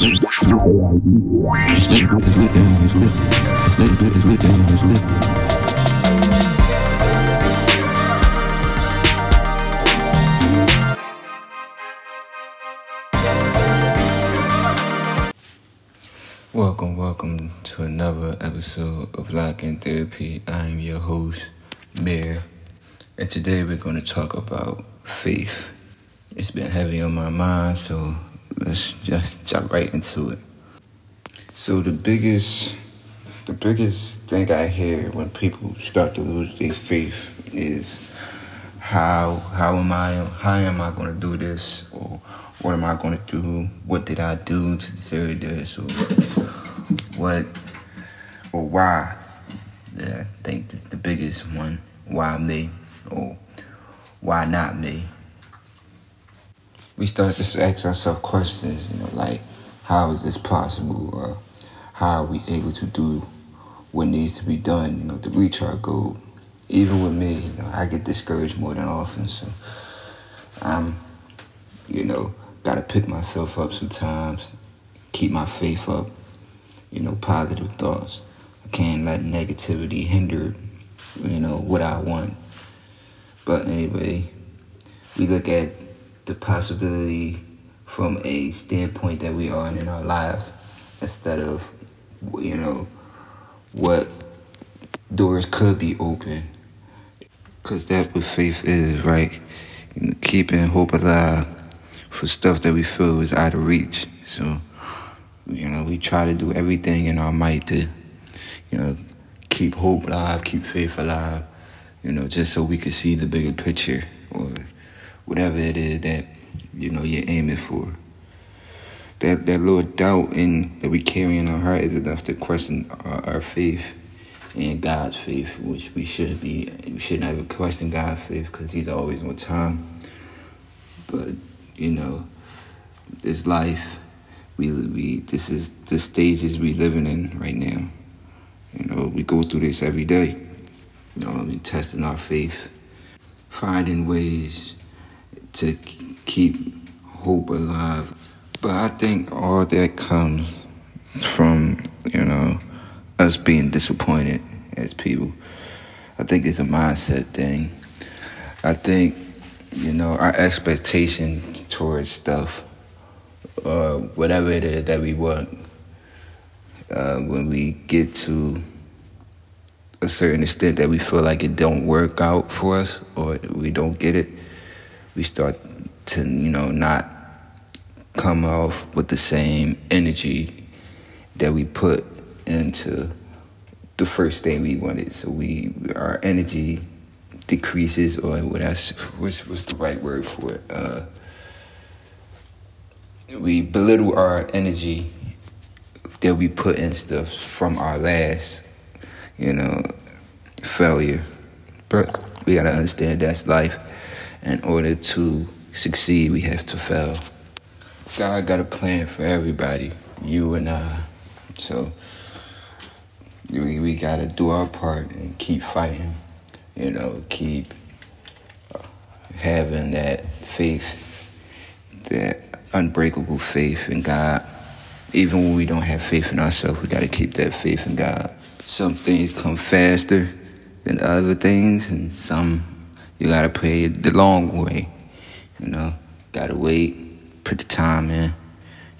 Welcome, welcome to another episode of Lock in Therapy. I am your host, Mayor, and today we're going to talk about faith. It's been heavy on my mind, so let's just jump right into it. So the biggest, the biggest thing I hear when people start to lose their faith is how how am I how am I going to do this or what am I going to do? What did I do to deserve this or what or why? Yeah, I think that's the biggest one. Why me or why not me? We start to ask ourselves questions, you know, like how is this possible, or how are we able to do what needs to be done, you know, to reach our goal. Even with me, you know, I get discouraged more than often, so I'm, you know, gotta pick myself up sometimes, keep my faith up, you know, positive thoughts. I can't let negativity hinder, you know, what I want. But anyway, we look at the possibility from a standpoint that we are in, in our lives instead of, you know, what doors could be open. Because that's what faith is, right? Keeping hope alive for stuff that we feel is out of reach. So, you know, we try to do everything in our might to, you know, keep hope alive, keep faith alive, you know, just so we could see the bigger picture or whatever it is that you know you're aiming for. That that little doubt in that we carry in our heart is enough to question our, our faith and God's faith, which we should be. We should never question God's faith because He's always on time. But you know, this life, we we this is the stages we living in right now. You know, we go through this every day. You know, mean, testing our faith, finding ways to keep hope alive. But I think all that comes from, you know, us being disappointed as people. I think it's a mindset thing. I think, you know, our expectation towards stuff, uh, whatever it is that we want, uh, when we get to a certain extent that we feel like it don't work out for us or we don't get it, we start to, you know, not come off with the same energy that we put into the first thing we wanted. So we our energy decreases, or what else? What's, what's the right word for it? Uh, we belittle our energy that we put in stuff from our last, you know, failure. But we gotta understand that's life in order to succeed, we have to fail. God got a plan for everybody, you and I. So we, we got to do our part and keep fighting, you know, keep having that faith, that unbreakable faith in God. Even when we don't have faith in ourselves, we got to keep that faith in God. Some things come faster than other things, and some you gotta play the long way. You know, gotta wait, put the time in.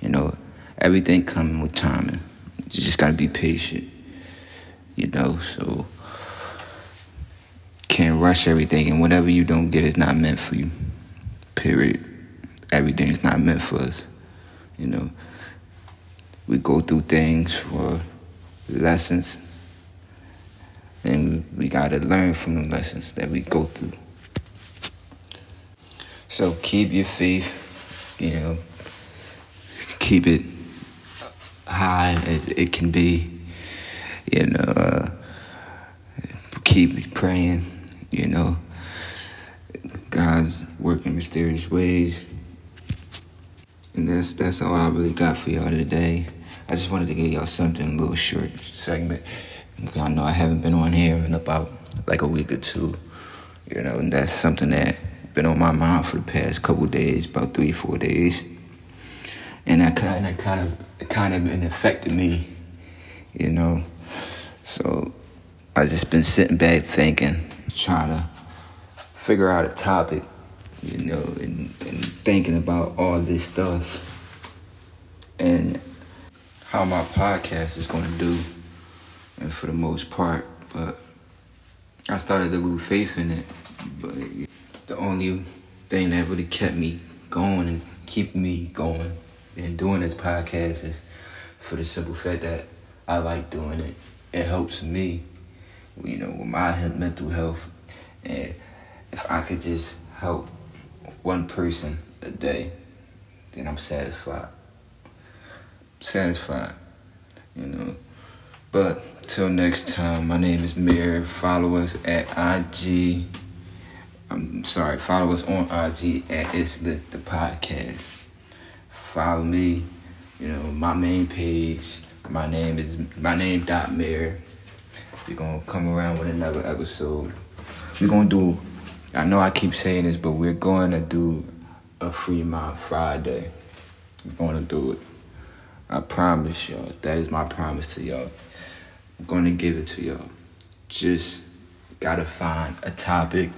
You know, everything coming with timing. You just gotta be patient. You know, so can't rush everything, and whatever you don't get is not meant for you. Period. Everything is not meant for us. You know, we go through things for lessons, and we gotta learn from the lessons that we go through. So keep your faith, you know, keep it high as it can be, you know, uh, keep praying, you know. God's working mysterious ways. And that's that's all I really got for y'all today. I just wanted to give y'all something, a little short segment. I know I haven't been on here in about like a week or two, you know, and that's something that been on my mind for the past couple days, about three, four days. and that kind of kind of kind of affected me, you know. So I just been sitting back thinking, trying to figure out a topic, you know, and, and thinking about all this stuff and how my podcast is going to do, and for the most part, but I started to lose faith in it. But the only thing that really kept me going and keeping me going and doing this podcast is for the simple fact that I like doing it. It helps me, you know, with my mental health. And if I could just help one person a day, then I'm satisfied. Satisfied, you know. But till next time, my name is Mir. Follow us at IG. I'm sorry, follow us on IG at It's Lit the Podcast. Follow me, you know, my main page. My name is my name dot Mir. We're gonna come around with another episode. We're gonna do I know I keep saying this, but we're gonna do a Fremont Friday. We're gonna do it. I promise y'all. That is my promise to y'all. I'm gonna give it to y'all. Just gotta find a topic,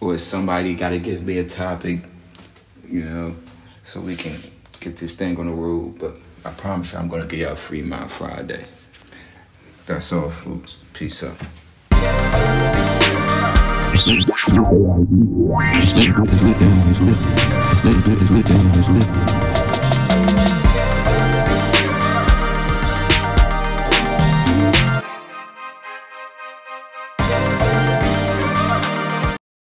or somebody gotta give me a topic, you know, so we can get this thing on the road. But I promise you, I'm gonna give y'all a Fremont Friday. That's all, folks. Peace out. It's